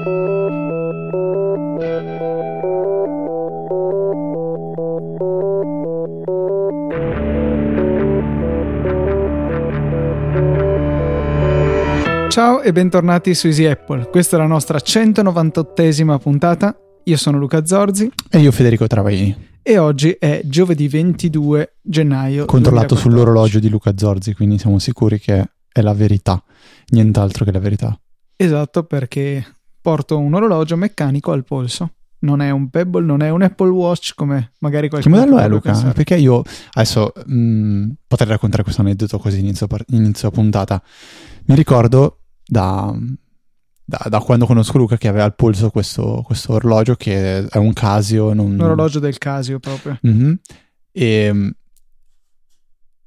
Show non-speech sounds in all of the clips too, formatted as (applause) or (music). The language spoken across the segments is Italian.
Ciao e bentornati su Easy Apple. Questa è la nostra 198esima puntata. Io sono Luca Zorzi. E io Federico Travaini. E oggi è giovedì 22 gennaio. Controllato 2014. sull'orologio di Luca Zorzi, quindi siamo sicuri che è la verità, nient'altro che la verità. Esatto, perché porto un orologio meccanico al polso. Non è un Pebble, non è un Apple Watch come magari qualcuno Che modello è Luca? Pensare. Perché io adesso mh, mm, potrei raccontare questo aneddoto così inizio, inizio puntata. Mi ricordo da, da, da, quando conosco Luca che aveva al polso questo, questo orologio che è un Casio. Non... Un orologio del Casio proprio. Mm-hmm. E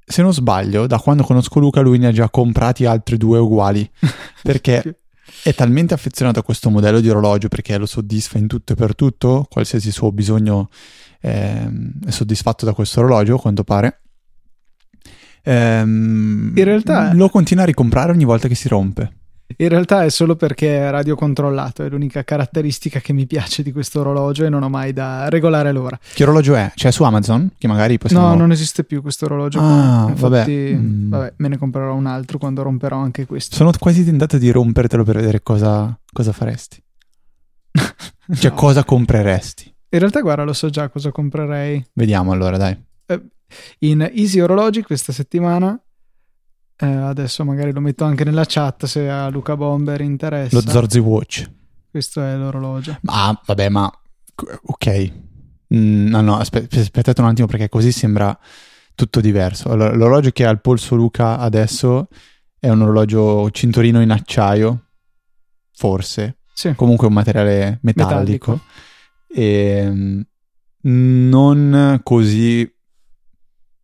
se non sbaglio, da quando conosco Luca lui ne ha già comprati altri due uguali (laughs) perché è talmente affezionato a questo modello di orologio perché lo soddisfa in tutto e per tutto, qualsiasi suo bisogno eh, è soddisfatto da questo orologio, a quanto pare. Ehm, in realtà lo continua a ricomprare ogni volta che si rompe. In realtà è solo perché è radiocontrollato, è l'unica caratteristica che mi piace di questo orologio e non ho mai da regolare l'ora. Che orologio è? C'è su Amazon? Che magari possiamo... No, non esiste più questo orologio. Ah, Infatti, vabbè. Mm. vabbè. me ne comprerò un altro quando romperò anche questo. Sono quasi tentato di rompertelo per vedere cosa, cosa faresti. (laughs) cioè, no. cosa compreresti? In realtà, guarda, lo so già cosa comprerei. Vediamo allora, dai. Eh, in Easy Orologi questa settimana eh, adesso magari lo metto anche nella chat se a Luca Bomber interessa. Lo Zorzi Watch. Questo è l'orologio. Ma vabbè, ma ok. Mm, no, no, aspe- aspettate un attimo perché così sembra tutto diverso. Allora, l'orologio che ha al polso Luca adesso è un orologio cinturino in acciaio, forse. Sì. Comunque un materiale metallico. metallico. E ehm, non così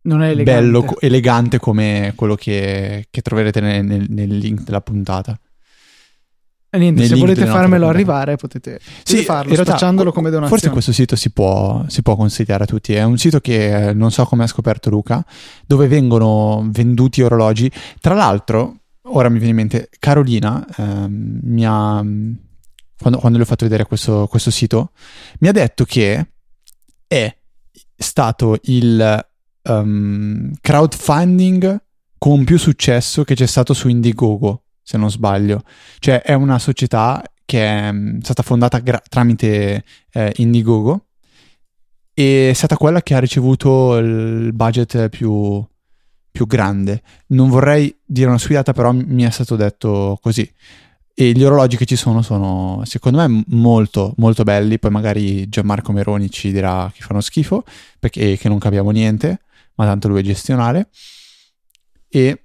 non è elegante. bello, elegante come quello che, che troverete nel, nel, nel, link della puntata. E niente, se volete farmelo arrivare potete, potete sì, farlo realtà, spacciandolo come donazione. Forse questo sito si può, si può, consigliare a tutti. È un sito che eh, non so come ha scoperto Luca, dove vengono venduti orologi. Tra l'altro, ora mi viene in mente, Carolina ehm, mi ha, quando, quando le ho fatto vedere questo, questo sito, mi ha detto che è stato il um, crowdfunding con più successo che c'è stato su Indiegogo, se non sbaglio. Cioè è una società che è mm, stata fondata gra- tramite eh, Indiegogo e è stata quella che ha ricevuto il budget più, più grande. Non vorrei dire una sfidata, però mi è stato detto così. E gli orologi che ci sono sono, secondo me, molto, molto belli. Poi magari Gianmarco Meroni ci dirà che fanno schifo perché che non capiamo niente ma tanto lui è gestionale. E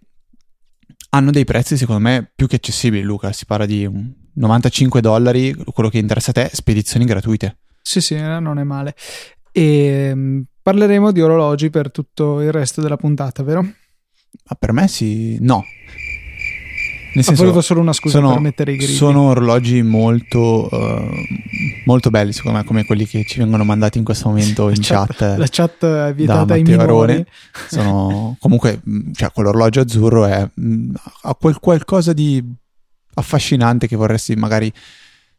hanno dei prezzi secondo me più che accessibili, Luca. Si parla di 95 dollari, quello che interessa a te, spedizioni gratuite. Sì, sì, eh, non è male. E mm, parleremo di orologi per tutto il resto della puntata, vero? Ma per me sì, no. Nel senso, volevo solo una scusa sono, per mettere i grilli. Sono orologi molto, uh, molto belli, secondo me, come quelli che ci vengono mandati in questo momento in chat. chat la chat è vietata ai minori. Sono, comunque, mm, cioè, quell'orologio azzurro è, mm, ha quel qualcosa di affascinante che vorresti magari,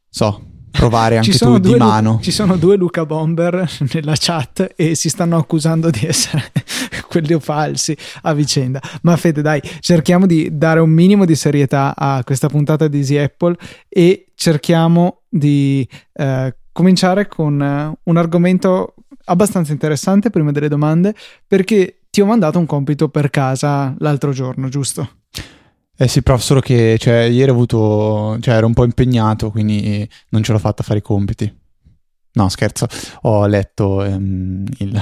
so, provare anche tu di mano. Ci sono due Luca Bomber (laughs) nella chat e si stanno accusando di essere (laughs) quelli falsi a vicenda. Ma Fede, dai, cerchiamo di dare un minimo di serietà a questa puntata di Easy Apple e cerchiamo di eh, cominciare con uh, un argomento abbastanza interessante prima delle domande, perché ti ho mandato un compito per casa l'altro giorno, giusto? Eh sì, prof, solo che cioè, ieri ho avuto, cioè ero un po' impegnato, quindi non ce l'ho fatta a fare i compiti. No, scherzo, ho letto um, il... (laughs)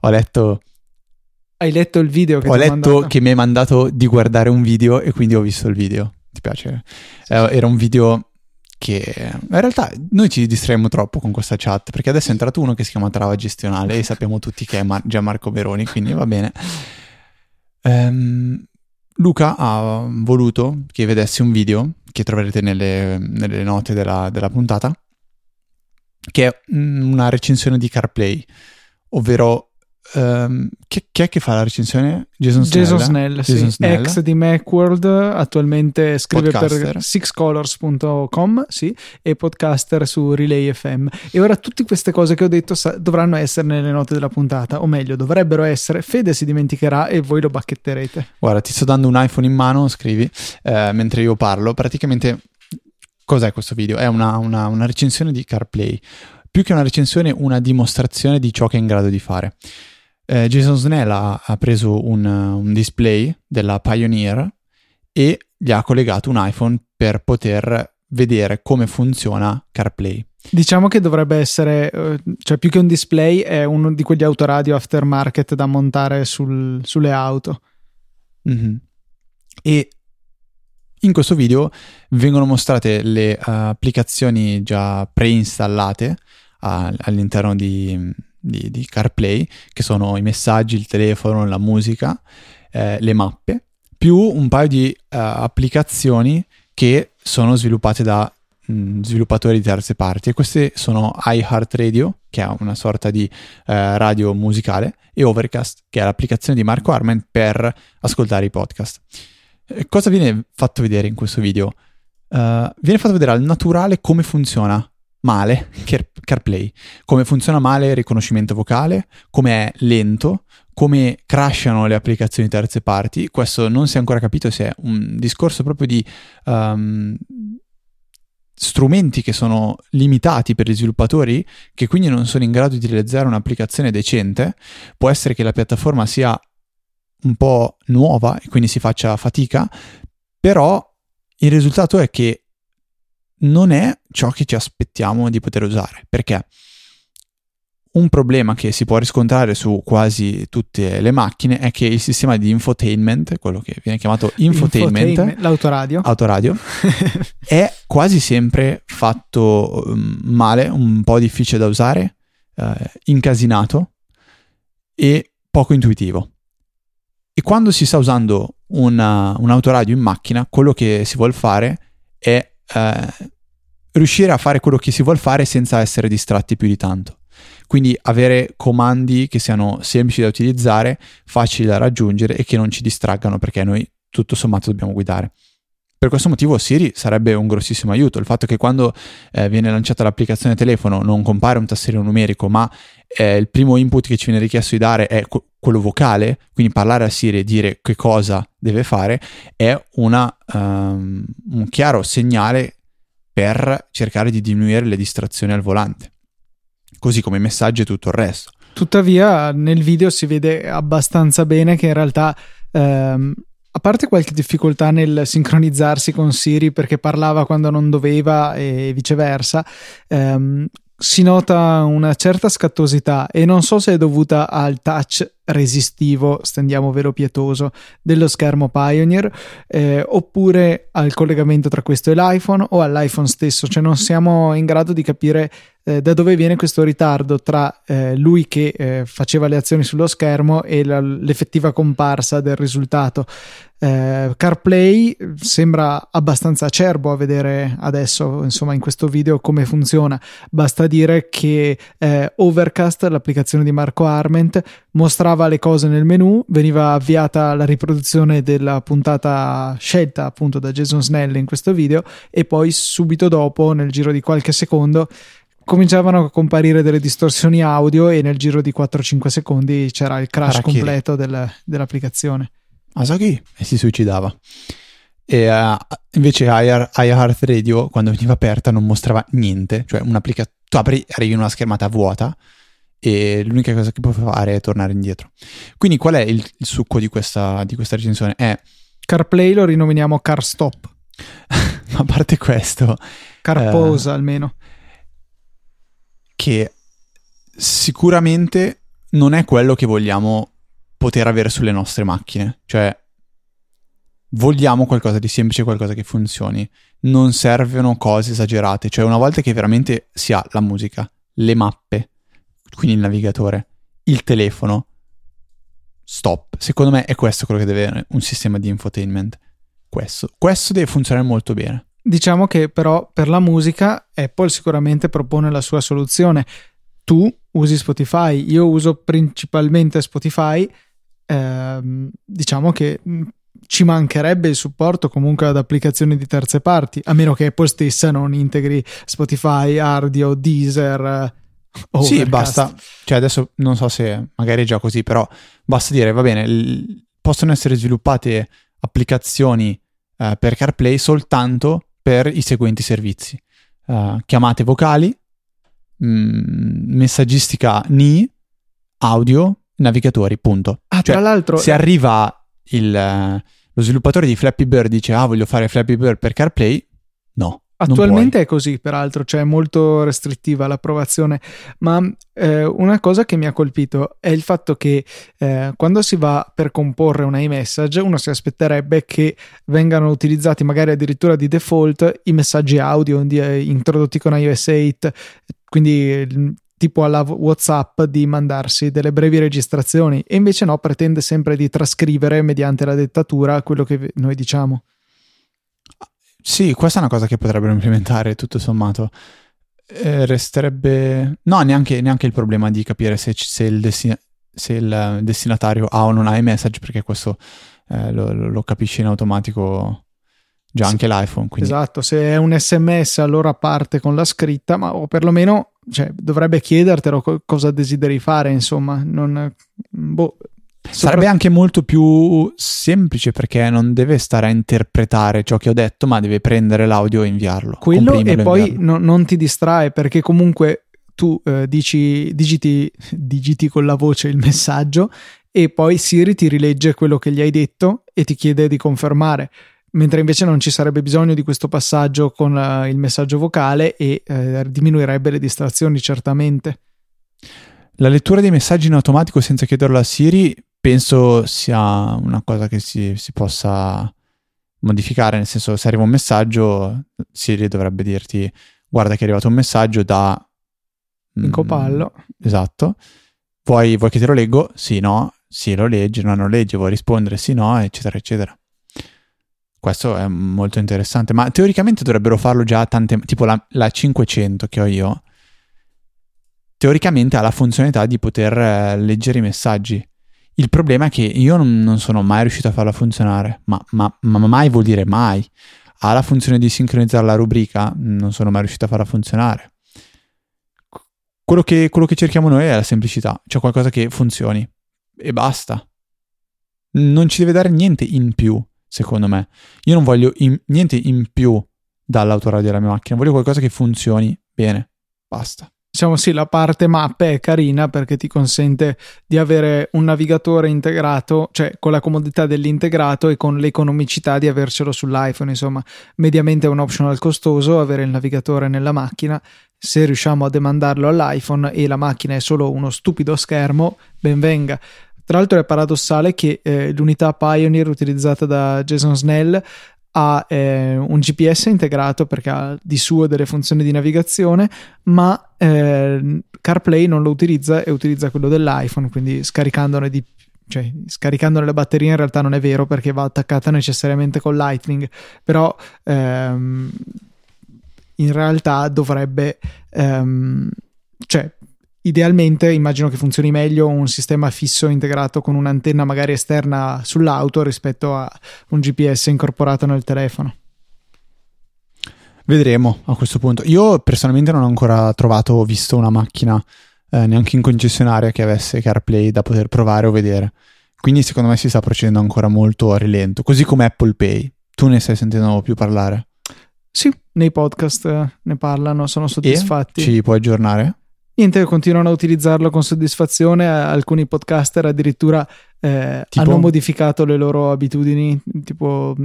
ho letto... Hai letto il video che ho letto mandato? che mi hai mandato di guardare un video e quindi ho visto il video. Ti piace? Sì. Eh, era un video che in realtà noi ci distraiamo troppo con questa chat perché adesso è entrato uno che si chiama Trava Gestionale e sappiamo tutti che è Mar- Gianmarco Veroni, quindi va bene. Um, Luca ha voluto che vedessi un video che troverete nelle, nelle note della, della, puntata, che è una recensione di CarPlay, ovvero Um, chi, chi, è che fa la recensione? Jason Snell. Jason Snell, Jason sì. Snell. ex di Macworld, attualmente scrive podcaster. per sixcolors.com sì, e podcaster su Relay FM. E ora tutte queste cose che ho detto sa- dovranno essere nelle note della puntata, o meglio, dovrebbero essere. Fede si dimenticherà e voi lo bacchetterete. Guarda, ti sto dando un iPhone in mano, scrivi, eh, mentre io parlo. Praticamente, cos'è questo video? È una, una, una recensione di CarPlay. Più che una recensione, una dimostrazione di ciò che è in grado di fare eh, Jason Snell ha, ha preso un, un, display della Pioneer e gli ha collegato un iPhone per poter vedere come funziona CarPlay. Diciamo che dovrebbe essere, eh, cioè più che un display, è uno di quegli autoradio aftermarket da montare sul, sulle auto. Mm-hmm. E in questo video vengono mostrate le uh, applicazioni già preinstallate uh, all'interno di, di, di, CarPlay, che sono i messaggi, il telefono, la musica, eh, le mappe, più un paio di uh, applicazioni che sono sviluppate da mm, sviluppatori di terze parti. E queste sono iHeartRadio, che è una sorta di uh, radio musicale, e Overcast, che è l'applicazione di Marco Arment per ascoltare i podcast. E cosa viene fatto vedere in questo video? Uh, viene fatto vedere al naturale come funziona male Car- CarPlay, come funziona male il riconoscimento vocale, come è lento, come crashano le applicazioni terze parti. Questo non si è ancora capito se è un discorso proprio di um, strumenti che sono limitati per gli sviluppatori, che quindi non sono in grado di realizzare un'applicazione decente. Può essere che la piattaforma sia un po' nuova e quindi si faccia fatica, però il risultato è che non è ciò che ci aspettiamo di poter usare, perché un problema che si può riscontrare su quasi tutte le macchine è che il sistema di infotainment, quello che viene chiamato infotainment, infotainment l'autoradio, autoradio, (laughs) è quasi sempre fatto um, male, un po' difficile da usare, eh, incasinato e poco intuitivo. E quando si sta usando una, un autoradio in macchina, quello che si vuole fare è eh, riuscire a fare quello che si vuole fare senza essere distratti più di tanto. Quindi avere comandi che siano semplici da utilizzare, facili da raggiungere e che non ci distraggano perché noi tutto sommato dobbiamo guidare. Per questo motivo Siri sarebbe un grossissimo aiuto. Il fatto che quando eh, viene lanciata l'applicazione telefono non compare un tastierino numerico, ma eh, il primo input che ci viene richiesto di dare è co- quello vocale, quindi parlare a Siri e dire che cosa deve fare, è una, um, un chiaro segnale per cercare di diminuire le distrazioni al volante, così come i messaggi e tutto il resto. Tuttavia nel video si vede abbastanza bene che in realtà ehm, a parte qualche difficoltà nel sincronizzarsi con Siri perché parlava quando non doveva e viceversa, ehm, si nota una certa scattosità e non so se è dovuta al touch resistivo, stendiamo vero pietoso, dello schermo Pioneer eh, oppure al collegamento tra questo e l'iPhone o all'iPhone stesso, cioè non siamo in grado di capire eh, da dove viene questo ritardo tra eh, lui che eh, faceva le azioni sullo schermo e la, l'effettiva comparsa del risultato. Eh, CarPlay sembra abbastanza acerbo a vedere adesso, insomma, in questo video come funziona. Basta dire che eh, Overcast, l'applicazione di Marco Arment, mostrava le cose nel menu, veniva avviata la riproduzione della puntata scelta appunto da Jason Snell in questo video e poi subito dopo, nel giro di qualche secondo, cominciavano a comparire delle distorsioni audio e nel giro di 4-5 secondi c'era il crash Arachiri. completo del, dell'applicazione. Asaki e si suicidava. E uh, invece iHeart Radio quando veniva aperta non mostrava niente, cioè un'applicazione tu apri, arrivi in una schermata vuota e l'unica cosa che puoi fare è tornare indietro. Quindi qual è il, il succo di questa, di questa recensione? È CarPlay lo rinominiamo CarStop. Ma (laughs) a parte questo, CarPosa eh, almeno che sicuramente non è quello che vogliamo poter avere sulle nostre macchine. Cioè, vogliamo qualcosa di semplice, qualcosa che funzioni. Non servono cose esagerate. Cioè, una volta che veramente si ha la musica, le mappe, quindi il navigatore, il telefono, stop. Secondo me è questo quello che deve avere un sistema di infotainment. Questo. Questo deve funzionare molto bene. Diciamo che però per la musica Apple sicuramente propone la sua soluzione. tu usi Spotify, io uso principalmente Spotify, ehm, diciamo che mm, ci mancherebbe il supporto comunque ad applicazioni di terze parti, a meno che Apple stessa non integri Spotify, Ardio, Deezer. Overcast. Sì, basta. Cioè, adesso non so se magari è già così, però basta dire, va bene, l- possono essere sviluppate applicazioni eh, per CarPlay soltanto per i seguenti servizi. Uh, chiamate vocali, mh, mm, messaggistica NI, audio, navigatori, punto. Ah, cioè, tra l'altro... Se arriva il, lo sviluppatore di Flappy Bird dice ah voglio fare Flappy Bird per CarPlay, no. Attualmente è così, peraltro, cioè è molto restrittiva l'approvazione, ma eh, una cosa che mi ha colpito è il fatto che eh, quando si va per comporre un iMessage, uno si aspetterebbe che vengano utilizzati magari addirittura di default i messaggi audio di, eh, introdotti con iOS 8, quindi tipo alla WhatsApp di mandarsi delle brevi registrazioni e invece no, pretende sempre di trascrivere mediante la dettatura quello che noi diciamo. Sì, questa è una cosa che potrebbero implementare tutto sommato. Eh, resterebbe... No, neanche, neanche, il problema di capire se, se, il, destina... se il, destinatario ha o non ha i message, perché questo eh, lo, lo, capisce in automatico già sì, anche l'iPhone. Quindi... Esatto, se è un sms allora parte con la scritta, ma o perlomeno cioè, dovrebbe chiedertelo co- cosa desideri fare, insomma. Non, boh, Sarebbe anche molto più semplice perché non deve stare a interpretare ciò che ho detto, ma deve prendere l'audio e inviarlo. Quello e poi no, non ti distrae perché comunque tu eh, dici, digiti, digiti con la voce il messaggio e poi Siri ti rilegge quello che gli hai detto e ti chiede di confermare. Mentre invece non ci sarebbe bisogno di questo passaggio con uh, il messaggio vocale e uh, diminuirebbe le distrazioni certamente. La lettura dei messaggi in automatico senza chiederlo a Siri penso sia una cosa che si, si possa modificare, nel senso se arriva un messaggio Siri dovrebbe dirti guarda che è arrivato un messaggio da... In copallo. Mm, esatto. Vuoi, vuoi che te lo leggo? Sì, no. Sì, lo leggi, no, non lo leggi, vuoi rispondere? Sì, no, eccetera, eccetera. Questo è molto interessante, ma teoricamente dovrebbero farlo già tante... tipo la, la 500 che ho io, teoricamente ha la funzionalità di poter eh, leggere i messaggi. Il problema è che io non, sono mai riuscito a farla funzionare, ma, ma, ma, mai vuol dire mai. Ha la funzione di sincronizzare la rubrica, non sono mai riuscito a farla funzionare. Quello che, quello che cerchiamo noi è la semplicità, cioè qualcosa che funzioni e basta. Non ci deve dare niente in più, secondo me. Io non voglio in, niente in più dall'autoradio della mia macchina, voglio qualcosa che funzioni bene, basta diciamo sì, la parte mappe è carina perché ti consente di avere un navigatore integrato, cioè con la comodità dell'integrato e con l'economicità di avercelo sull'iPhone. Insomma, mediamente è un optional costoso avere il navigatore nella macchina. Se riusciamo a demandarlo all'iPhone e la macchina è solo uno stupido schermo, ben venga. Tra l'altro è paradossale che eh, l'unità Pioneer utilizzata da Jason Snell ha eh, un GPS integrato perché ha di suo delle funzioni di navigazione, ma eh, CarPlay non lo utilizza e utilizza quello dell'iPhone, quindi scaricandone di cioè scaricandone le batterie in realtà non è vero perché va attaccata necessariamente con Lightning, però ehm, in realtà dovrebbe ehm, cioè Idealmente immagino che funzioni meglio un sistema fisso integrato con un'antenna magari esterna sull'auto rispetto a un GPS incorporato nel telefono. Vedremo a questo punto. Io personalmente non ho ancora trovato o visto una macchina eh, neanche in concessionaria che avesse CarPlay da poter provare o vedere. Quindi secondo me si sta procedendo ancora molto a rilento, così come Apple Pay. Tu ne stai sentendo più parlare? Sì, nei podcast eh, ne parlano, sono soddisfatti. E ci puoi aggiornare? Niente, continuano a utilizzarlo con soddisfazione. Alcuni podcaster addirittura eh, hanno modificato le loro abitudini, tipo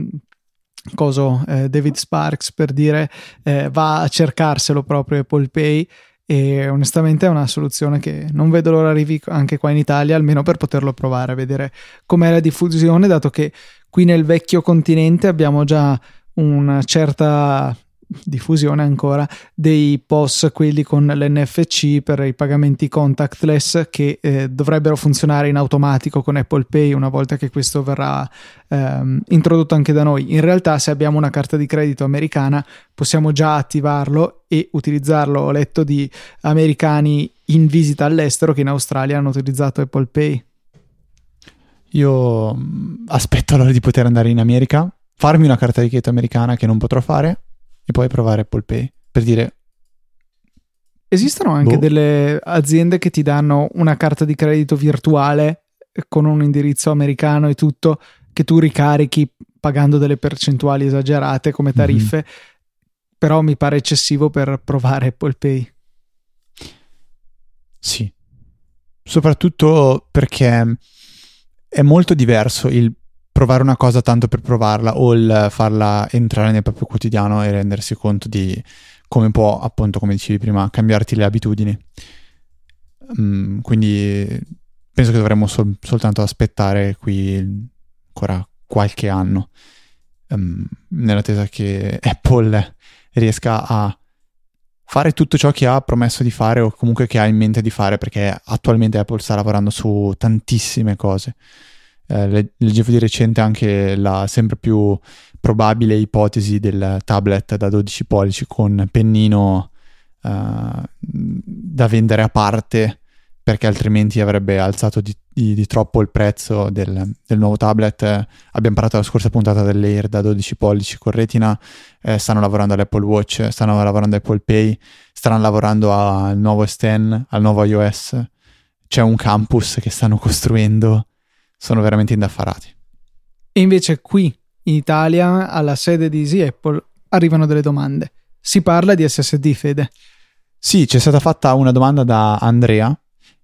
coso, eh, David Sparks per dire eh, va a cercarselo proprio Apple Pay e onestamente è una soluzione che non vedo l'ora arrivi anche qua in Italia almeno per poterlo provare, vedere com'è la diffusione dato che qui nel vecchio continente abbiamo già una certa diffusione ancora dei POS, quelli con l'NFC per i pagamenti contactless che eh, dovrebbero funzionare in automatico con Apple Pay una volta che questo verrà ehm, introdotto anche da noi. In realtà se abbiamo una carta di credito americana possiamo già attivarlo e utilizzarlo. Ho letto di americani in visita all'estero che in Australia hanno utilizzato Apple Pay. Io mm, aspetto allora di poter andare in America, farmi una carta di credito americana che non potrò fare e poi provare Apple Pay per dire Esistono anche Boh. delle aziende che ti danno una carta di credito virtuale con un indirizzo americano e tutto che tu ricarichi pagando delle percentuali esagerate come tariffe, però mi pare eccessivo per provare Apple Pay. sì. Soprattutto perché è molto diverso il provare una cosa tanto per provarla o il farla entrare nel proprio quotidiano e rendersi conto di come può, appunto, come dicevi prima, cambiarti le abitudini. Mm, quindi penso che dovremmo sol- soltanto aspettare qui ancora qualche anno ehm, nell'attesa che (laughs) Apple riesca a fare tutto ciò che ha promesso di fare o comunque che ha in mente di fare perché attualmente Apple sta lavorando su tantissime cose. Eh, le- leggevo di recente anche la sempre più probabile ipotesi del tablet da 12 pollici con pennino eh, da vendere a parte perché altrimenti avrebbe alzato di, di- di troppo il prezzo del, del nuovo tablet. Abbiamo parlato la scorsa puntata dell'Air da 12 pollici con retina, eh, stanno lavorando all'Apple Watch, stanno lavorando a Apple Pay, stanno lavorando al nuovo S10, al nuovo iOS. C'è un campus che stanno costruendo, sono veramente indaffarati. E invece qui in Italia, alla sede di Easy Apple, arrivano delle domande. Si parla di SSD, Fede. Sì, c'è stata fatta una domanda da Andrea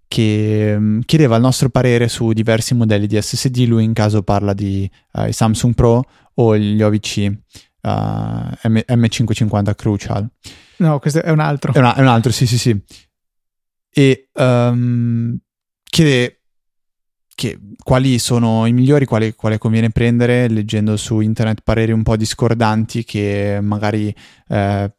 che mm, chiedeva il nostro parere su diversi modelli di SSD. Lui in caso parla di i Samsung Pro o gli OVC eh, M- M550 Crucial. No, questo è un altro. È, una- è un altro, sì, sì, sì. E ehm, chiede che quali sono i migliori, quali, quale conviene prendere, leggendo su internet pareri un po' discordanti che magari eh,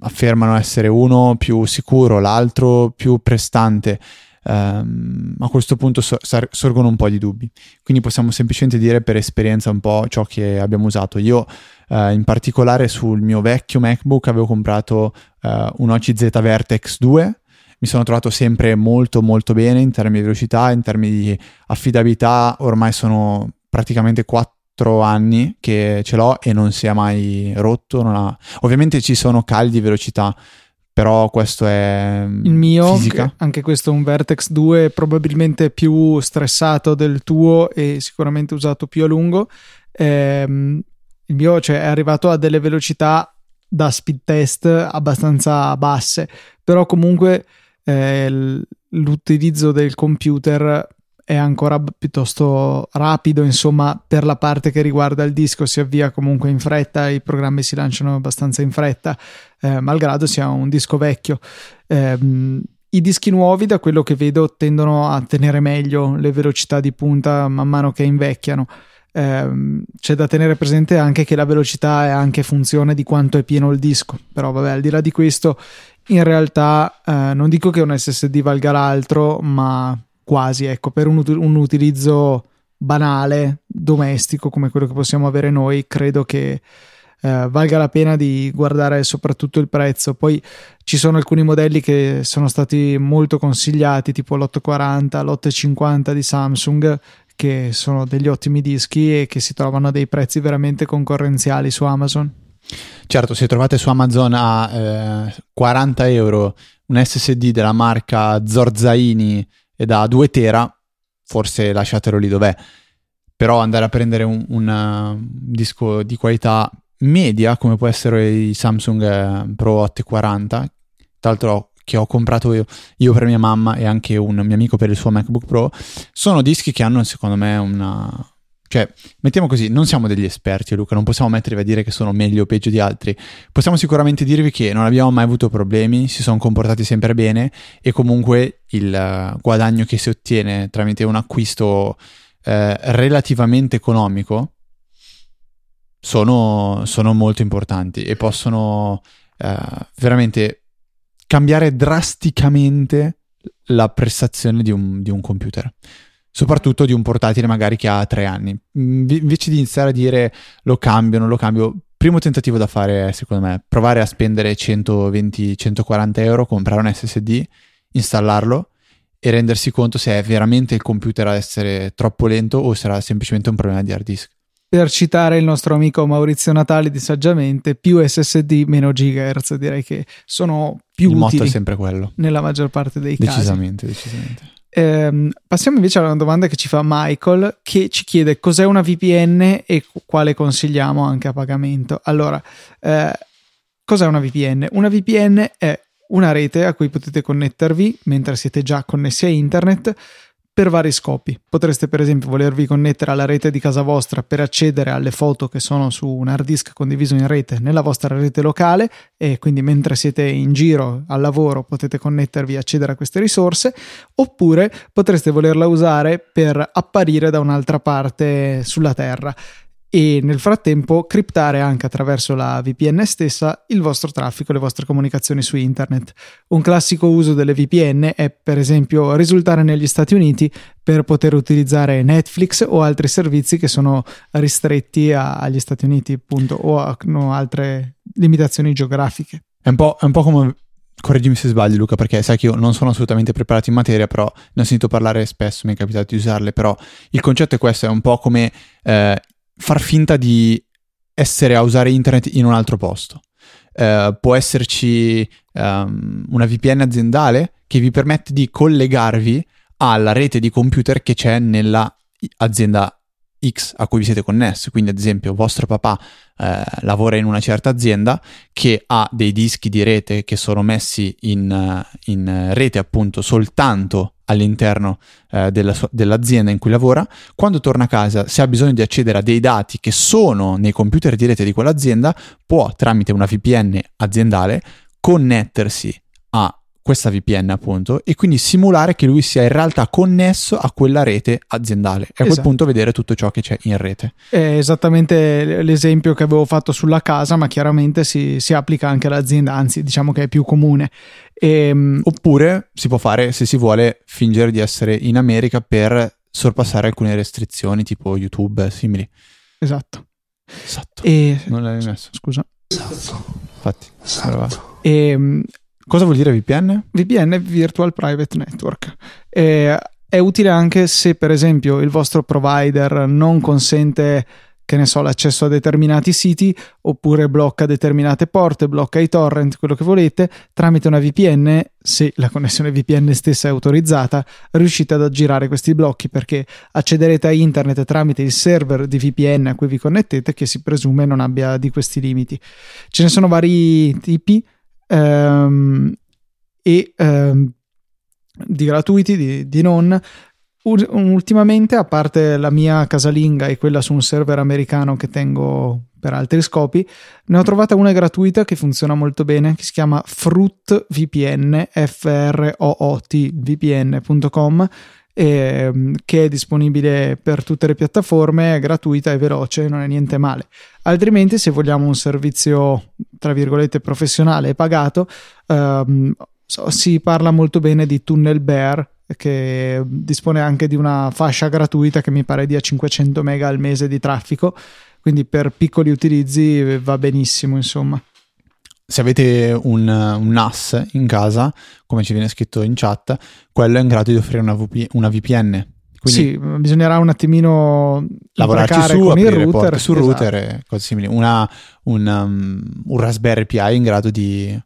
affermano essere uno più sicuro, l'altro più prestante. Ehm, a questo punto so- sar- sorgono un po' di dubbi. Quindi possiamo semplicemente dire per esperienza un po' ciò che abbiamo usato. Io eh, in particolare sul mio vecchio MacBook avevo comprato eh, un OCZ Vertex 2 mi sono trovato sempre molto molto bene in termini di velocità, in termini di affidabilità, ormai sono praticamente 4 anni che ce l'ho e non si è mai rotto, non ha... ovviamente ci sono cali di velocità, però questo è Il mio, anche questo è un Vertex 2, probabilmente più stressato del tuo e sicuramente usato più a lungo. Ehm, il mio cioè, è arrivato a delle velocità da speed test abbastanza basse, però comunque eh, l'utilizzo del computer è ancora piuttosto rapido, insomma, per la parte che riguarda il disco si avvia comunque in fretta, i programmi si lanciano abbastanza in fretta, eh, malgrado sia un disco vecchio. Ehm, I dischi nuovi, da quello che vedo, tendono a tenere meglio le velocità di punta man mano che invecchiano. Ehm, c'è da tenere presente anche che la velocità è anche funzione di quanto è pieno il disco, però vabbè, al di là di questo, in realtà eh, non dico che un SSD valga l'altro, ma quasi, ecco, per un, ut- un utilizzo banale, domestico come quello che possiamo avere noi, credo che eh, valga la pena di guardare soprattutto il prezzo. Poi ci sono alcuni modelli che sono stati molto consigliati, tipo l'840, l'850 di Samsung, che sono degli ottimi dischi e che si trovano a dei prezzi veramente concorrenziali su Amazon. Certo, se trovate su Amazon a eh, 40 euro un SSD della marca Zorzaini e da 2 tera, forse lasciatelo lì dov'è. Però andare a prendere un, un, uh, disco di qualità media, come può essere i Samsung eh, Pro 840, tra l'altro che ho comprato io, io per mia mamma e anche un mio amico per il suo MacBook Pro, sono dischi che hanno secondo me una... Cioè, mettiamo così, non siamo degli esperti, Luca, non possiamo mettervi a dire che sono meglio o peggio di altri. Possiamo sicuramente dirvi che non abbiamo mai avuto problemi, si sono comportati sempre bene e comunque il uh, guadagno che si ottiene tramite un acquisto eh, relativamente economico sono, sono molto importanti e possono eh, veramente cambiare drasticamente la prestazione di un, di un, computer. Soprattutto di un portatile magari che ha tre anni. Invece di iniziare a dire lo cambio, non lo cambio, primo tentativo da fare è, secondo me, provare a spendere 120-140 euro, comprare un SSD, installarlo e rendersi conto se è veramente il computer a essere troppo lento o sarà semplicemente un problema di hard disk. Per citare il nostro amico Maurizio Natali di Saggiamente, più SSD meno gigahertz, direi che sono più il utili. Il motto è sempre quello. Nella maggior parte dei decisamente, casi. Decisamente, decisamente. Eh, passiamo invece alla domanda che ci fa Michael, che ci chiede cos'è una VPN e quale consigliamo anche a pagamento. Allora, eh, cos'è una VPN? Una VPN è una rete a cui potete connettervi mentre siete già connessi a internet per vari scopi. Potreste per esempio volervi connettere alla rete di casa vostra per accedere alle foto che sono su un hard disk condiviso in rete nella vostra rete locale e quindi mentre siete in giro al lavoro potete connettervi e accedere a queste risorse oppure potreste volerla usare per apparire da un'altra parte sulla Terra e nel frattempo criptare anche attraverso la VPN stessa il vostro traffico, le vostre comunicazioni su internet. Un classico uso delle VPN è per esempio risultare negli Stati Uniti per poter utilizzare Netflix o altri servizi che sono ristretti a, agli Stati Uniti appunto o hanno altre limitazioni geografiche. È un po', è un po come correggimi se sbaglio Luca perché sai che io non sono assolutamente preparato in materia però ne ho sentito parlare spesso mi è capitato di usarle però il concetto è questo è un po' come eh, far finta di essere a usare internet in un altro posto. Uh, può esserci um, una VPN aziendale che vi permette di collegarvi alla rete di computer che c'è nella azienda X a cui vi siete connessi. Quindi, ad esempio, vostro papà eh, lavora in una certa azienda che ha dei dischi di rete che sono messi in, in rete appunto soltanto all'interno eh, della dell'azienda in cui lavora, quando torna a casa, se ha bisogno di accedere a dei dati che sono nei computer di rete di quell'azienda, può tramite una VPN aziendale connettersi questa VPN appunto e quindi simulare che lui sia in realtà connesso a quella rete aziendale e a quel esatto. punto vedere tutto ciò che c'è in rete. È esattamente l'esempio che avevo fatto sulla casa, ma chiaramente si, si applica anche all'azienda, anzi diciamo che è più comune. E, ehm, Oppure si può fare, se si vuole, fingere di essere in America per sorpassare alcune restrizioni tipo YouTube simili. Esatto. Esatto. E... Non l'hai messo. Scusa. Esatto. Infatti. Esatto. E, Cosa vuol dire VPN? VPN Virtual Private Network. E è utile anche se, per esempio, il vostro provider non consente, che ne so, l'accesso a determinati siti oppure blocca determinate porte, blocca i torrent, quello che volete. Tramite una VPN, se la connessione VPN stessa è autorizzata, riuscite ad aggirare questi blocchi perché accederete a internet tramite il server di VPN a cui vi connettete, che si presume non abbia di questi limiti. Ce ne sono vari tipi ehm, e ehm, di gratuiti, di, di non. Ultimamente, a parte la mia casalinga e quella su un server americano che tengo per altri scopi, ne ho trovata una gratuita che funziona molto bene, che si chiama Fruit VPN, f-r-o-o-t vpn.com eh, che è disponibile per tutte le piattaforme, è gratuita e veloce, non è niente male. Altrimenti, se vogliamo un servizio tra virgolette professionale e pagato, ehm, si parla molto bene di Tunnel Bear che dispone anche di una fascia gratuita che mi pare dia 500 mega al mese di traffico quindi per piccoli utilizzi va benissimo insomma se avete un, un, NAS in casa, come ci viene scritto in chat, quello è in grado di offrire una, VP, una VPN. Quindi sì, bisognerà un attimino lavorarci su, con il router, sul esatto. router e cose simili. Una, un, um, un Raspberry Pi in grado di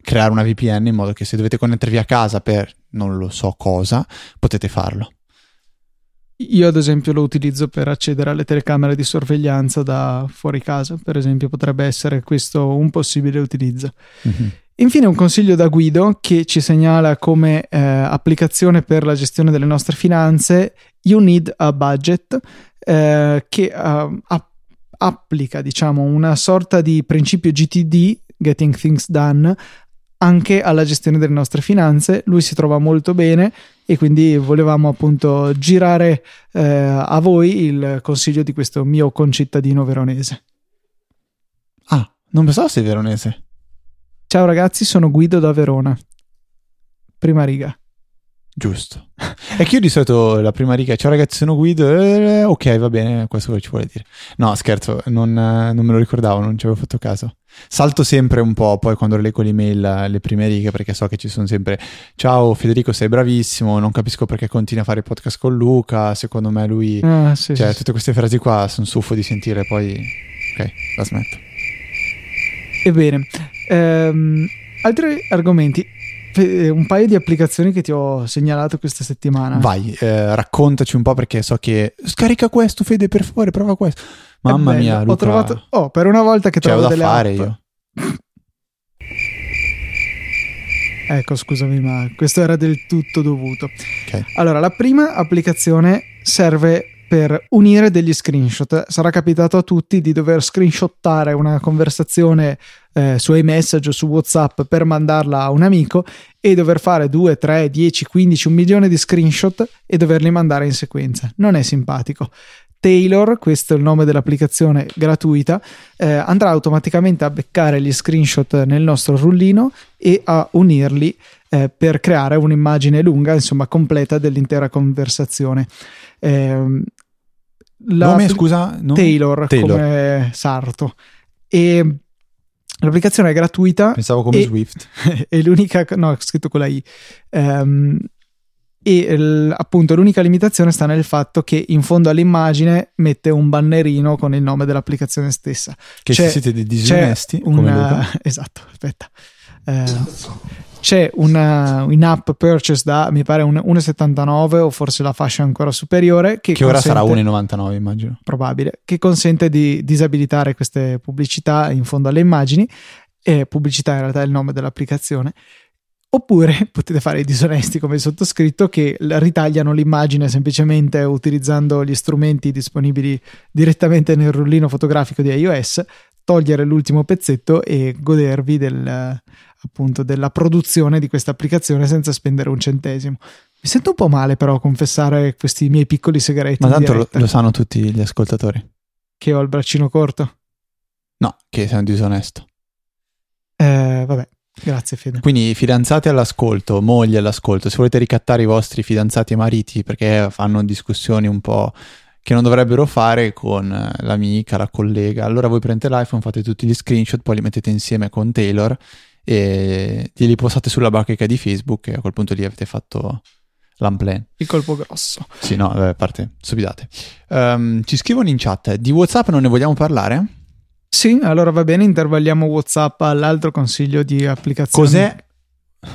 creare una VPN in modo che se dovete connettervi a casa per non lo so cosa, potete farlo. Io ad esempio lo utilizzo per accedere alle telecamere di sorveglianza da fuori casa, per esempio potrebbe essere questo un possibile utilizzo. Mm-hmm. Infine un consiglio da Guido che ci segnala come eh, applicazione per la gestione delle nostre finanze You Need a Budget eh, che uh, app- applica diciamo una sorta di principio GTD, Getting Things Done, anche alla gestione delle nostre finanze. Lui si trova molto bene e quindi volevamo appunto girare eh, a voi il consiglio di questo mio concittadino veronese. Ah, non pensavo sei veronese. Ciao ragazzi, sono Guido da Verona. Prima riga. Giusto. È che io di solito la prima riga, ciao ragazzi, sono Guido. Eh, ok, va bene, questo che ci vuole dire. No, scherzo, non, non, me lo ricordavo, non ci avevo fatto caso. Salto sempre un po' poi quando leggo l'email le prime righe perché so che ci sono sempre ciao Federico, sei bravissimo. Non capisco perché continui a fare il podcast con Luca. Secondo me lui, ah, sì, cioè, sì, tutte queste frasi qua sono stufo di sentire. Poi, ok, la smetto. Ebbene, ehm, altri argomenti un paio di applicazioni che ti ho segnalato questa settimana. Vai, eh, raccontaci un po' perché so che scarica questo, Fede, per favore, prova questo. Mamma mia, Luca. ho trovato Oh, per una volta che trovo delle da fare app. io. (laughs) ecco, scusami, ma questo era del tutto dovuto. Okay. Allora, la prima applicazione serve per unire degli screenshot. Sarà capitato a tutti di dover screenshottare una conversazione eh, su iMessage o su WhatsApp per mandarla a un amico e dover fare 2, 3, 10, 15, un milione di screenshot e doverli mandare in sequenza. Non è simpatico. Taylor, questo è il nome dell'applicazione gratuita, eh, andrà automaticamente a beccare gli screenshot nel nostro rullino e a unirli eh, per creare un'immagine lunga, insomma completa dell'intera conversazione. Eh, nome, scusa? Nome? Taylor, Taylor, come sarto. E l'applicazione è gratuita. Pensavo come e, Swift. (laughs) È l'unica, no, ho scritto con la I. Um, e l, appunto l'unica limitazione sta nel fatto che in fondo all'immagine mette un bannerino con il nome dell'applicazione stessa. Che c'è, se siete dei disonesti, una, (laughs) esatto, aspetta. Eh, c'è una in-app purchase da mi pare 1,79 o forse la fascia ancora superiore che, che ora sarà 1,99 immagino. Probabile. Che consente di disabilitare queste pubblicità in fondo alle immagini e pubblicità in realtà è il nome dell'applicazione. Oppure (laughs) potete fare i disonesti come il sottoscritto che ritagliano l'immagine semplicemente utilizzando gli strumenti disponibili direttamente nel rullino fotografico di iOS togliere l'ultimo pezzetto e godervi del, appunto della produzione di questa applicazione senza spendere un centesimo. Mi sento un po' male però a confessare questi miei piccoli segreti. Ma tanto lo, lo, sanno tutti gli ascoltatori. Che ho il braccino corto? No, che sei un disonesto. Eh, vabbè, grazie Fede. Quindi fidanzati all'ascolto, mogli all'ascolto, se volete ricattare i vostri fidanzati e mariti perché fanno discussioni un po' che non dovrebbero fare con l'amica, la collega, allora voi prendete l'iPhone, fate tutti gli screenshot, poi li mettete insieme con Taylor e glieli postate sulla bacheca di Facebook e a quel punto lì avete fatto l'unplan. Il colpo grosso. Sì, no, a parte, stupidate. Um, ci scrivono in chat, di WhatsApp non ne vogliamo parlare? Sì, allora va bene, intervalliamo WhatsApp all'altro consiglio di applicazione. Cos'è?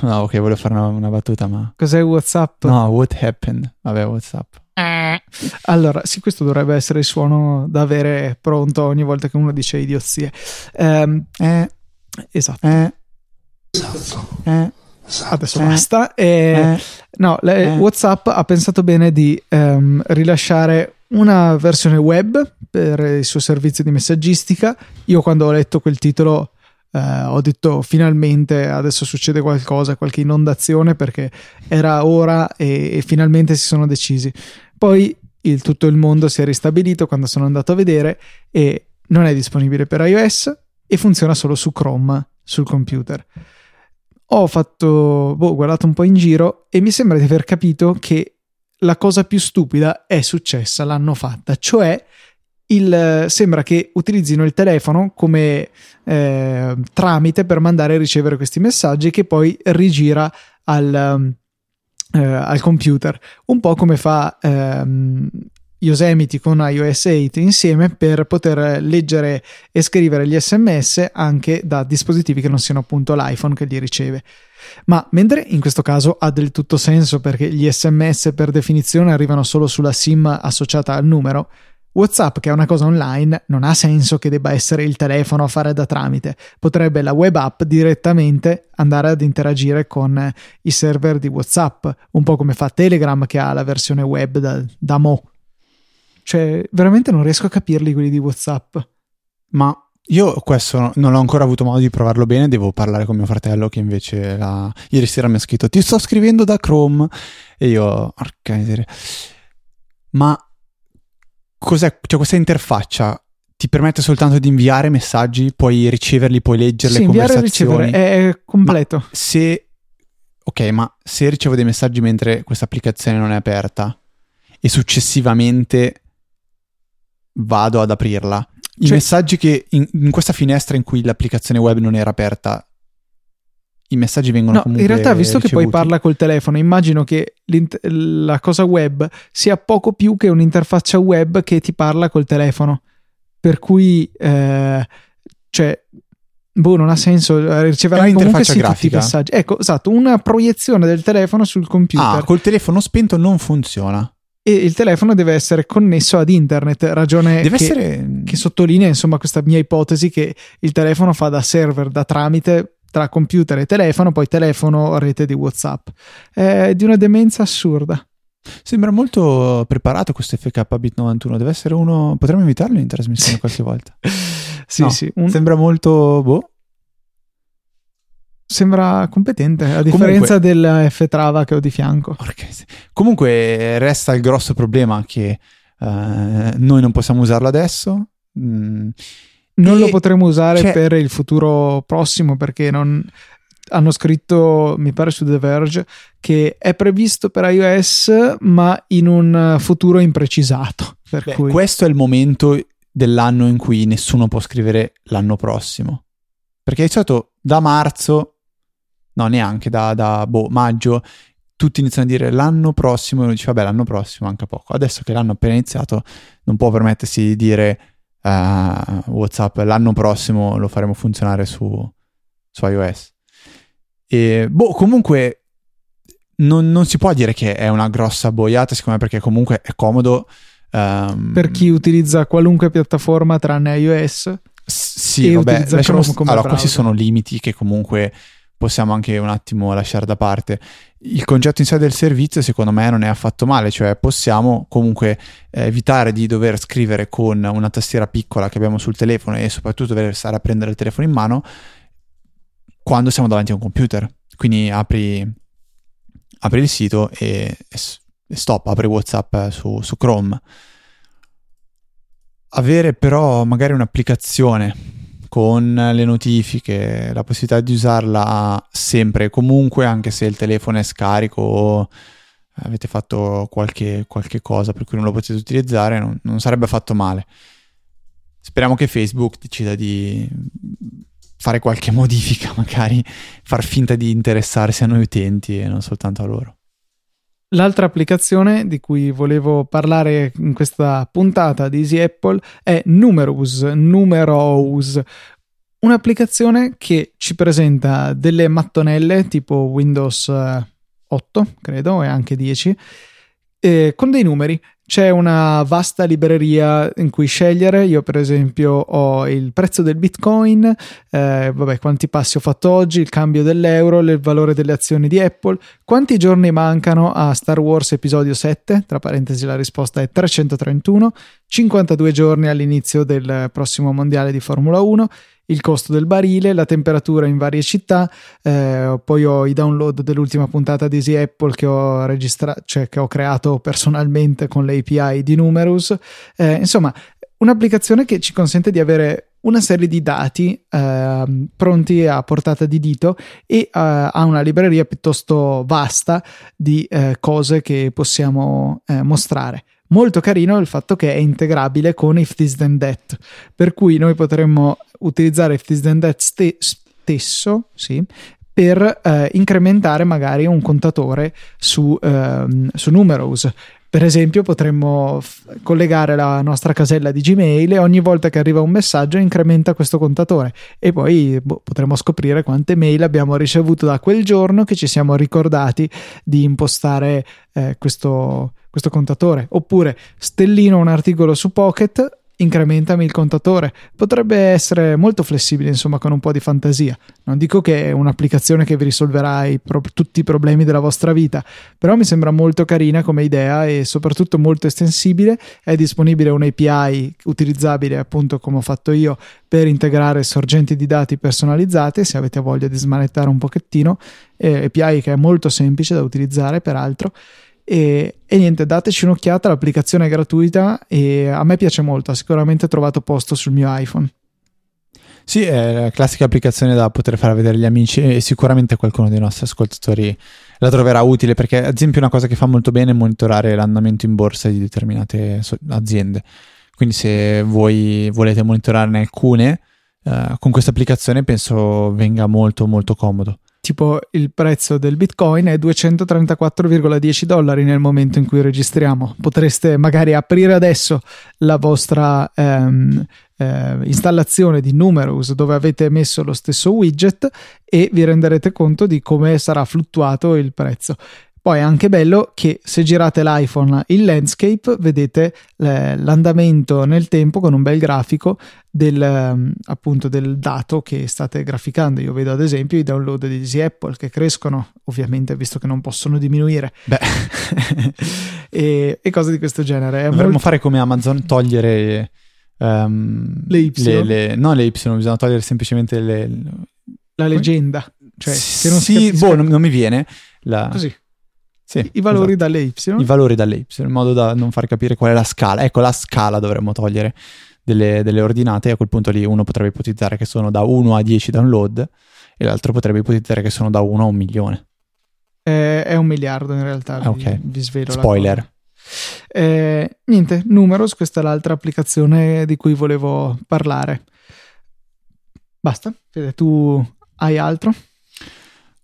No, ok, volevo fare una, una battuta, ma... Cos'è WhatsApp? No, what happened? Vabbè, WhatsApp. Eh. Allora, sì, questo dovrebbe essere il suono da avere pronto ogni volta che uno dice idiozie. Um, eh, esatto. Eh, Esatto. Eh, adesso eh, basta. Eh, no, le, eh. WhatsApp ha pensato bene di um, rilasciare una versione web per il suo servizio di messaggistica. Io quando ho letto quel titolo Uh, ho detto finalmente adesso succede qualcosa, qualche inondazione perché era ora e, e finalmente si sono decisi. Poi il, tutto il mondo si è ristabilito quando sono andato a vedere e non è disponibile per iOS e funziona solo su Chrome sul computer ho fatto, boh, guardato un po' in giro e mi sembra di aver capito che la cosa più stupida è successa, l'hanno fatta, cioè il, sembra che utilizzino il telefono come eh, tramite per mandare e ricevere questi messaggi che poi rigira al, eh, al computer, un po' come fa ehm, Yosemite con iOS 8 insieme per poter leggere e scrivere gli sms anche da dispositivi che non siano appunto l'iPhone che li riceve. Ma mentre in questo caso ha del tutto senso perché gli sms per definizione arrivano solo sulla SIM associata al numero, WhatsApp, che è una cosa online, non ha senso che debba essere il telefono a fare da tramite. Potrebbe la web app direttamente andare ad interagire con i server di WhatsApp, un po' come fa Telegram che ha la versione web da, da Mo. Cioè, veramente non riesco a capirli quelli di WhatsApp. Ma Io questo non ho ancora avuto modo di provarlo bene, devo parlare con mio fratello che invece la... ieri sera mi ha scritto ti sto scrivendo da Chrome e io, porca miseria. Ma cos'è, cioè questa interfaccia ti permette soltanto di inviare messaggi, puoi riceverli, puoi leggerli, sì, inviare e ricevere, è completo. Ma se, ok, ma se ricevo dei messaggi mentre questa applicazione non è aperta e successivamente vado ad aprirla, i cioè, messaggi che in, in, questa finestra in cui l'applicazione web non era aperta, i messaggi vengono no, comunque in realtà visto ricevuti. che poi parla col telefono immagino che la cosa web sia poco più che un'interfaccia web che ti parla col telefono. Per cui eh, cioè boh non ha senso comunque sì tutti i messaggi. Ecco esatto una proiezione del telefono sul computer. Ah col telefono spento non funziona e il telefono deve essere connesso ad internet, ragione che, essere... che sottolinea insomma questa mia ipotesi che il telefono fa da server, da tramite tra computer e telefono, poi telefono, rete di WhatsApp. È di una demenza assurda. Sembra molto preparato questo FK Bit 91, deve essere uno... Potremmo invitarlo in trasmissione (laughs) qualche volta. sì, no, sì. Un... Sembra molto... Boh. Sembra competente, a differenza Comunque... del F Trava che ho di fianco. Comunque resta il grosso problema che uh, noi non possiamo usarlo adesso. Mm. Non e... lo potremo usare cioè... per il futuro prossimo perché non hanno scritto, mi pare su The Verge, che è previsto per iOS ma in un futuro imprecisato. Beh, cui... Questo è il momento dell'anno in cui nessuno può scrivere l'anno prossimo. Perché di solito da marzo, no neanche, da, da boh, maggio, tutti iniziano a dire l'anno prossimo e uno dice vabbè l'anno prossimo manca poco. Adesso che l'anno è appena iniziato non può permettersi di dire uh, Whatsapp l'anno prossimo lo faremo funzionare su, su iOS. E, boh, comunque non, non, si può dire che è una grossa boiata, secondo me, perché comunque è comodo. Um, per chi utilizza qualunque piattaforma tranne iOS. sì, vabbè, lasciamo, allora questi sono limiti che comunque possiamo anche un attimo lasciare da parte. Il concetto in sé del servizio secondo me non è affatto male, cioè possiamo comunque eh, evitare di dover scrivere con una tastiera piccola che abbiamo sul telefono e soprattutto dover stare a prendere il telefono in mano quando siamo davanti a un computer. Quindi apri, apri il sito e, e, stop, apri WhatsApp su, su Chrome. Avere però magari un'applicazione con le notifiche, la possibilità di usarla sempre e comunque, anche se il telefono è scarico o avete fatto qualche, qualche cosa per cui non lo potete utilizzare, non, non sarebbe affatto male. Speriamo che Facebook decida di fare qualche (laughs) modifica, magari far finta di interessarsi a noi utenti e non soltanto a loro. L'altra applicazione di cui volevo parlare in questa puntata di Easy Apple è Numerous, Numerous, un'applicazione che ci presenta delle mattonelle tipo Windows 8, eh, credo, e anche 10, eh, con dei numeri c'è una vasta libreria in cui scegliere. Io, per esempio, ho il prezzo del bitcoin, eh, vabbè, quanti passi ho fatto oggi, il cambio dell'euro, il valore delle azioni di Apple, quanti giorni mancano a Star Wars episodio 7, tra parentesi la risposta è 331, 52 giorni all'inizio del prossimo mondiale di Formula 1 il costo del barile, la temperatura in varie città, eh, poi ho i download dell'ultima puntata di Easy Apple che ho registrato, cioè che ho creato personalmente con le API di Numerous. Eh, insomma, un'applicazione che ci consente di avere una serie di dati eh, pronti a portata di dito e eh, ha una libreria piuttosto vasta di eh, cose che possiamo eh, mostrare. Molto carino il fatto che è integrabile con If This Then That, per cui noi potremmo utilizzare If This Then That ste- stesso, sì, per eh, incrementare magari un contatore su, ehm, su Numerous. Per esempio, potremmo f- collegare la nostra casella di Gmail e ogni volta che arriva un messaggio incrementa questo contatore e poi boh, potremo scoprire quante mail abbiamo ricevuto da quel giorno che ci siamo ricordati di impostare eh, questo, questo contatore. Oppure stellino un articolo su Pocket incrementami il contatore. Potrebbe essere molto flessibile, insomma, con un po' di fantasia. Non dico che è un'applicazione che vi risolverà i pro- tutti i problemi della vostra vita, però mi sembra molto carina come idea e soprattutto molto estensibile. È disponibile un'API utilizzabile, appunto, come ho fatto io, per integrare sorgenti di dati personalizzate, se avete voglia di smanettare un pochettino. Eh, API che è molto semplice da utilizzare, peraltro e, e, niente, dateci un'occhiata, l'applicazione è gratuita e a me piace molto, ha sicuramente trovato posto sul mio iPhone. Sì, è la classica applicazione da poter far vedere agli amici e sicuramente qualcuno dei nostri ascoltatori la troverà utile perché ad esempio una cosa che fa molto bene è monitorare l'andamento in borsa di determinate aziende. Quindi se voi volete monitorarne alcune, eh, con questa applicazione penso venga molto molto comodo tipo il prezzo del bitcoin è 234,10 dollari nel momento in cui registriamo. Potreste magari aprire adesso la vostra ehm, eh, installazione di Numerous dove avete messo lo stesso widget e vi renderete conto di come sarà fluttuato il prezzo. Poi è anche bello che se girate l'iPhone in landscape vedete l'andamento nel tempo con un bel grafico del, ehm, appunto del dato che state graficando. Io vedo ad esempio i download di Easy Apple che crescono, ovviamente visto che non possono diminuire. (laughs) e, e, cose di questo genere. È Dovremmo molto... fare come Amazon, togliere um, le Y. Le, le, no, le Y, bisogna togliere semplicemente le... La leggenda. Cioè, sì, boh, non, non mi viene. La... Così sì, I valori esatto. dalle Y. I valori dalle Y, in modo da non far capire qual è la scala. Ecco, la scala dovremmo togliere delle, delle ordinate e a quel punto lì uno potrebbe ipotizzare che sono da 1 a 10 download e l'altro potrebbe ipotizzare che sono da 1 a 1 milione. Eh, è un miliardo in realtà, ah, vi, vi svelo Spoiler. Eh, niente, Numeros, questa è l'altra applicazione di cui volevo parlare. Basta, Fede, tu hai altro?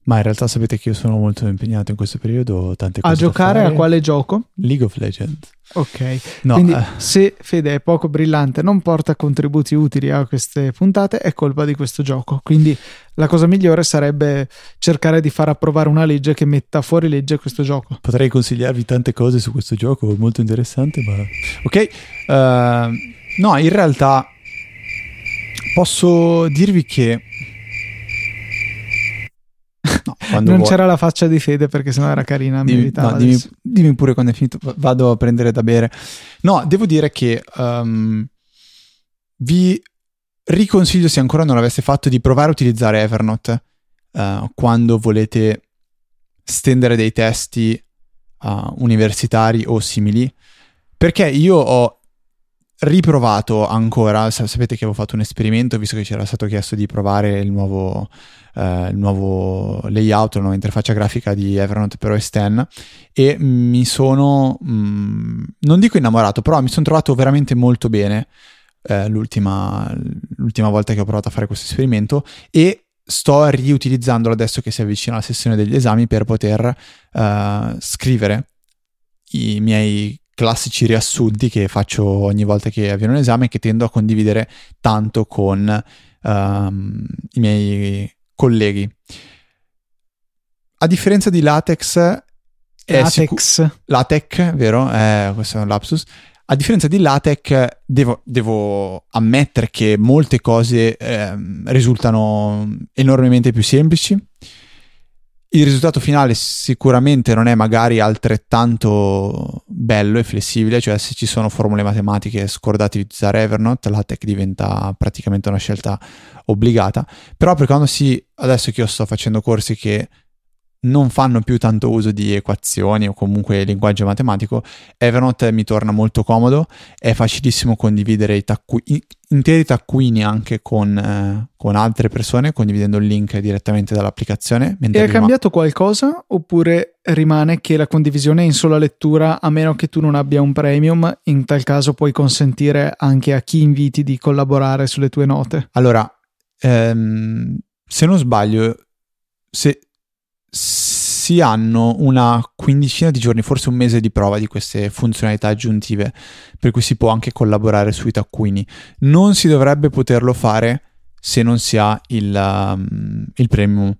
Ma in realtà sapete che io sono molto impegnato in questo periodo, tante cose A giocare a quale gioco? League of Legends. Ok, no, quindi eh. se Fede è poco brillante, non porta contributi utili a queste puntate, è colpa di questo gioco. Quindi la cosa migliore sarebbe cercare di far approvare una legge che metta fuori legge questo gioco. Potrei consigliarvi tante cose su questo gioco, molto interessante, ma... Ok, uh, no, in realtà posso dirvi che No, non vuoi. c'era la faccia di Fede perché sennò era carina. Dimmi, no, dimmi, dimmi, pure quando è finito, vado a prendere da bere. No, devo dire che um, vi riconsiglio, se ancora non l'aveste fatto, di provare a utilizzare Evernote uh, quando volete stendere dei testi uh, universitari o simili. Perché io ho riprovato ancora, sapete che avevo fatto un esperimento, visto che ci era stato chiesto di provare il nuovo eh, il nuovo layout, la nuova interfaccia grafica di Evernote per OS X e mi sono, mh, mm, non dico innamorato, però mi sono trovato veramente molto bene eh, l'ultima, l'ultima volta che ho provato a fare questo esperimento. E sto riutilizzandolo adesso che si avvicina la sessione degli esami per poter uh, scrivere i miei classici riassunti che faccio ogni volta che avviene un esame che tendo a condividere tanto con uh, i miei colleghi. A differenza di latex, latex, sicu- latex, vero? Eh, questo è un lapsus. A differenza di latex, devo, devo ammettere che molte cose eh, risultano enormemente più semplici. Il risultato finale sicuramente non è magari altrettanto bello e flessibile, cioè se ci sono formule matematiche scordate di utilizzare Evernote, LaTeX diventa praticamente una scelta obbligata, però per quando si, adesso che io sto facendo corsi che non fanno più tanto uso di equazioni o comunque linguaggio matematico, Evernote mi torna molto comodo, è facilissimo condividere i taccu- interi taccuini anche con, eh, con, altre persone, condividendo il link direttamente dall'applicazione. E è cambiato qualcosa oppure rimane che la condivisione è in sola lettura a meno che tu non abbia un premium? In tal caso puoi consentire anche a chi inviti di collaborare sulle tue note? Allora, ehm, se non sbaglio, se si hanno una quindicina di giorni, forse un mese di prova di queste funzionalità aggiuntive, per cui si può anche collaborare sui taccuini. Non si dovrebbe poterlo fare se non si ha il, um, il premium.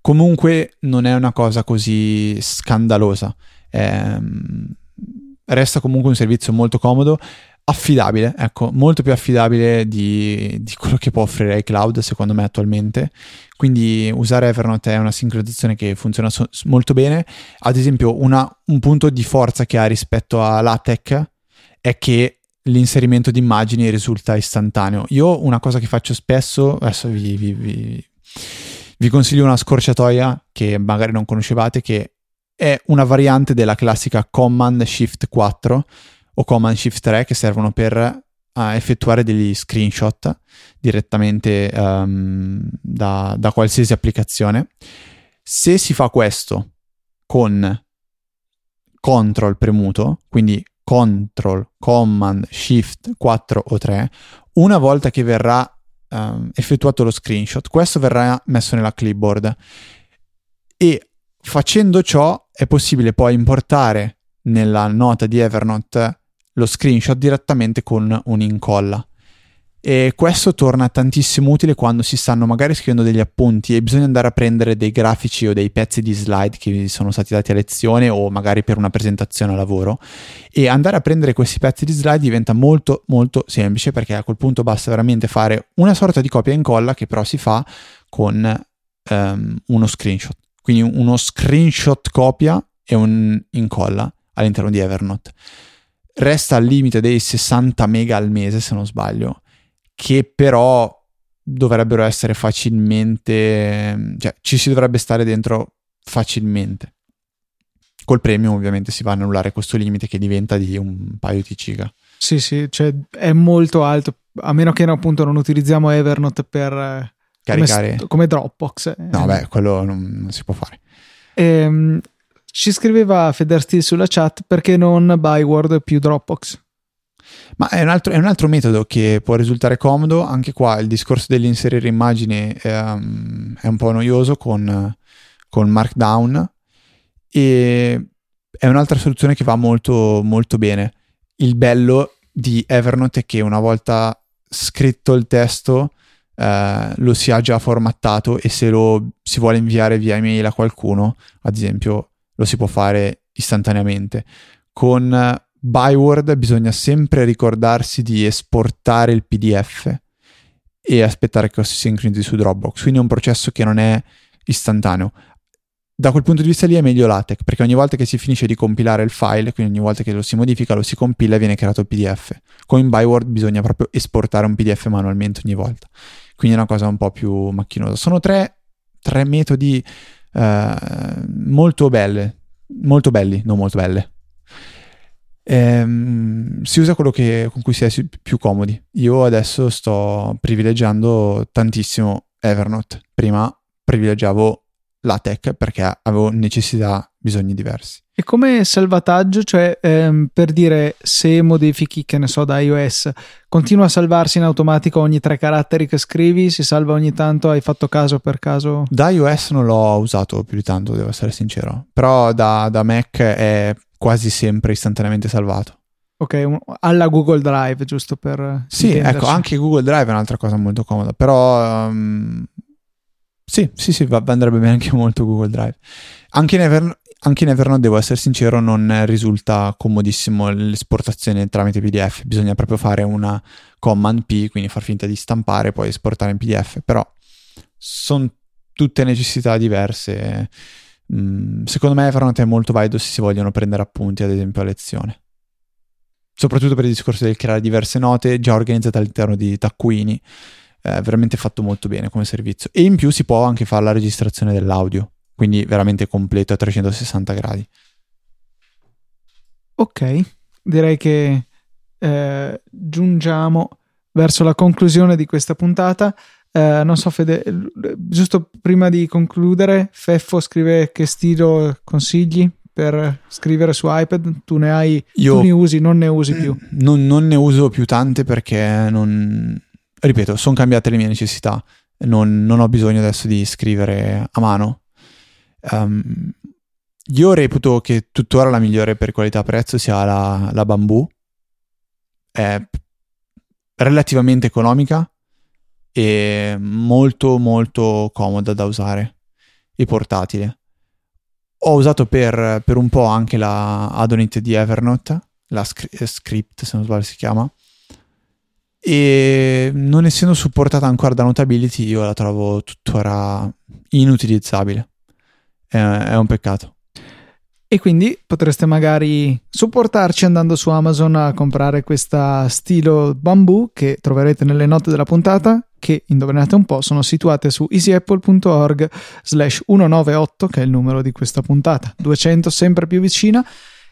Comunque non è una cosa così scandalosa. Eh, resta comunque un servizio molto comodo. Affidabile, ecco, molto più affidabile di, di, quello che può offrire iCloud secondo me attualmente. Quindi usare Evernote è una sincronizzazione che funziona so- molto bene. Ad esempio, una, un punto di forza che ha rispetto a LaTeX è che l'inserimento di immagini risulta istantaneo. Io una cosa che faccio spesso, adesso vi, vi, vi, vi consiglio una scorciatoia che magari non conoscevate, che è una variante della classica Command Shift 4 o Command Shift 3 che servono per effettuare degli screenshot direttamente um, da, da qualsiasi applicazione. Se si fa questo con control premuto, quindi control, command, shift 4 o 3, una volta che verrà um, effettuato lo screenshot, questo verrà messo nella clipboard e facendo ciò è possibile poi importare nella nota di Evernote lo screenshot direttamente con un'incolla. E questo torna tantissimo utile quando si stanno magari scrivendo degli appunti e bisogna andare a prendere dei grafici o dei pezzi di slide che vi sono stati dati a lezione o magari per una presentazione a lavoro. E andare a prendere questi pezzi di slide diventa molto molto semplice perché a quel punto basta veramente fare una sorta di copia e incolla che però si fa con um, uno screenshot. Quindi uno screenshot copia e un incolla all'interno di Evernote resta al limite dei 60 mega al mese, se non sbaglio, che però dovrebbero essere facilmente, cioè ci si dovrebbe stare dentro facilmente. Col premium ovviamente si va a annullare questo limite che diventa di un paio di giga. Sì, sì, cioè è molto alto, a meno che no, appunto non utilizziamo Evernote per eh, caricare come, come Dropbox. No, beh, quello non, non si può fare. Ehm, ci scriveva Federsteel sulla chat perché non Byword più Dropbox. Ma è un, altro, è un, altro, metodo che può risultare comodo. Anche qua il discorso dell'inserire immagini è, um, è un po' noioso con, con, Markdown e è un'altra soluzione che va molto, molto bene. Il bello di Evernote è che una volta scritto il testo eh, lo si ha già formattato e se lo si vuole inviare via email a qualcuno, ad esempio lo si può fare istantaneamente. Con Byword bisogna sempre ricordarsi di esportare il PDF e aspettare che si sincronizzi su Dropbox, quindi è un processo che non è istantaneo. Da quel punto di vista lì è meglio LaTeX, perché ogni volta che si finisce di compilare il file, quindi ogni volta che lo si modifica, lo si compila e viene creato il PDF. Con Byword bisogna proprio esportare un PDF manualmente ogni volta. Quindi è una cosa un po' più macchinosa. Sono tre, tre metodi molto belle, molto belli, non molto belle. Ehm, si usa quello che, con cui si è più comodi. Io adesso sto privilegiando tantissimo Evernote. Prima privilegiavo LaTeX perché avevo necessità, bisogni diversi. E come salvataggio, cioè ehm, per dire se modifichi, che ne so, da iOS, continua a salvarsi in automatico ogni tre caratteri che scrivi, si salva ogni tanto, hai fatto caso per caso? Da iOS non l'ho usato più di tanto, devo essere sincero, però da, da Mac è quasi sempre istantaneamente salvato. Ok, alla Google Drive, giusto per... Sì, intenderci. ecco, anche Google Drive è un'altra cosa molto comoda, però... Um, sì, sì, sì, va, andrebbe bene anche molto Google Drive. Anche in, Ever, anche in Evernote, devo essere sincero, non risulta comodissimo l'esportazione tramite PDF. Bisogna proprio fare una command P, quindi far finta di stampare e poi esportare in PDF. Però sono tutte necessità diverse. Mm, secondo me Evernote è molto valido se si vogliono prendere appunti, ad esempio, a lezione. Soprattutto per il discorso del creare diverse note già organizzate all'interno di taccuini. È veramente fatto molto bene come servizio. E in più si può anche fare la registrazione dell'audio quindi veramente completo a 360 gradi. Ok, direi che eh, giungiamo verso la conclusione di questa puntata. Eh, non so, Fede, giusto prima di concludere, Feffo scrive che stilo consigli per scrivere su iPad? Tu ne hai, Io tu ne usi, non ne usi più? (clears throat) Non, non ne uso più tante perché non, ripeto, sono cambiate le mie necessità. Non, non ho bisogno adesso di scrivere a mano Um, io reputo che tuttora la migliore per qualità-prezzo sia la, la Bamboo. È relativamente economica e molto molto comoda da usare e portatile. Ho usato per, per un po' anche la Adonit di Evernote, la scri- script se non sbaglio si chiama, e non essendo supportata ancora da Notability io la trovo tuttora inutilizzabile. È, è un peccato. E quindi potreste magari supportarci andando su Amazon a comprare questa stilo bambù che troverete nelle note della puntata che indovinate un po' sono situate su easyapple.org slash 198 che è il numero di questa puntata 200 sempre più vicina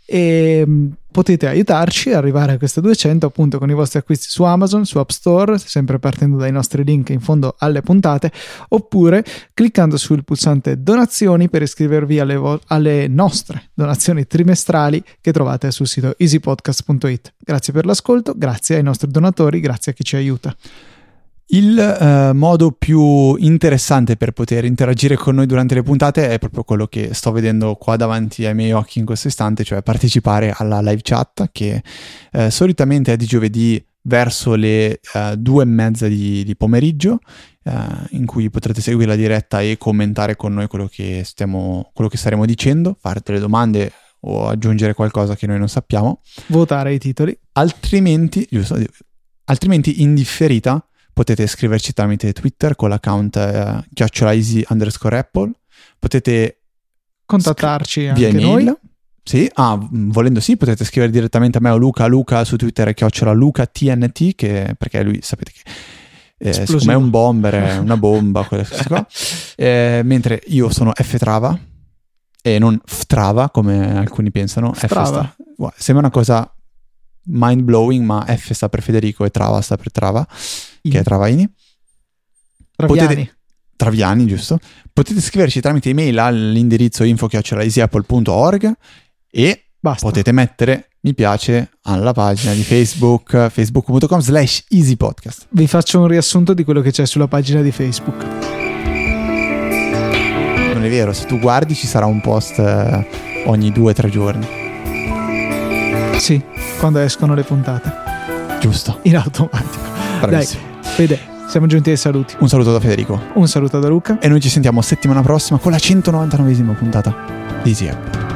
e mm, potete aiutarci ad arrivare a queste 200 appunto con i vostri acquisti su Amazon, su App Store, sempre partendo dai nostri link in fondo alle puntate, oppure cliccando sul pulsante donazioni per iscrivervi alle, vo- alle nostre donazioni trimestrali che trovate sul sito easypodcast.it. Grazie per l'ascolto, grazie ai nostri donatori, grazie a chi ci aiuta. Il eh, modo più interessante per poter interagire con noi durante le puntate è proprio quello che sto vedendo qua davanti ai miei occhi in questo istante, cioè partecipare alla live chat che eh, solitamente è di giovedì verso le eh, due e mezza di, di pomeriggio, eh, in cui potrete seguire la diretta e commentare con noi quello che, stiamo, quello che staremo dicendo, fare delle domande o aggiungere qualcosa che noi non sappiamo. Votare i titoli. Altrimenti, giusto, altrimenti in differita potete scriverci tramite Twitter con l'account eh, chiocciolaeasy underscore apple, potete contattarci scri- anche noi. Sì, ah, volendo sì, potete scrivere direttamente a me o Luca, Luca su Twitter è chiocciola Luca TNT, che, perché lui sapete che eh, siccome è un bomber, è una bomba, quelle cose qua. (laughs) Eh, mentre io sono F Trava e non Ftrava, come alcuni pensano. F sembra una cosa mind blowing, ma F sta per Federico e Trava sta per Trava che è Travaini. Traviani. Potete, Traviani, giusto? Potete scriverci tramite email all'indirizzo info.easyapple.org e Basta. potete mettere mi piace alla pagina di Facebook, facebook.com slash easypodcast. Vi faccio un riassunto di quello che c'è sulla pagina di Facebook. Non è vero, se tu guardi ci sarà un post eh, ogni due o tre giorni. Sì, quando escono le puntate. Giusto. In automatico. Bravissimo. Dai. Fede, siamo giunti ai saluti. Un saluto da Federico. Un saluto da Luca. E noi ci sentiamo settimana prossima con la 199esima puntata di Easy App.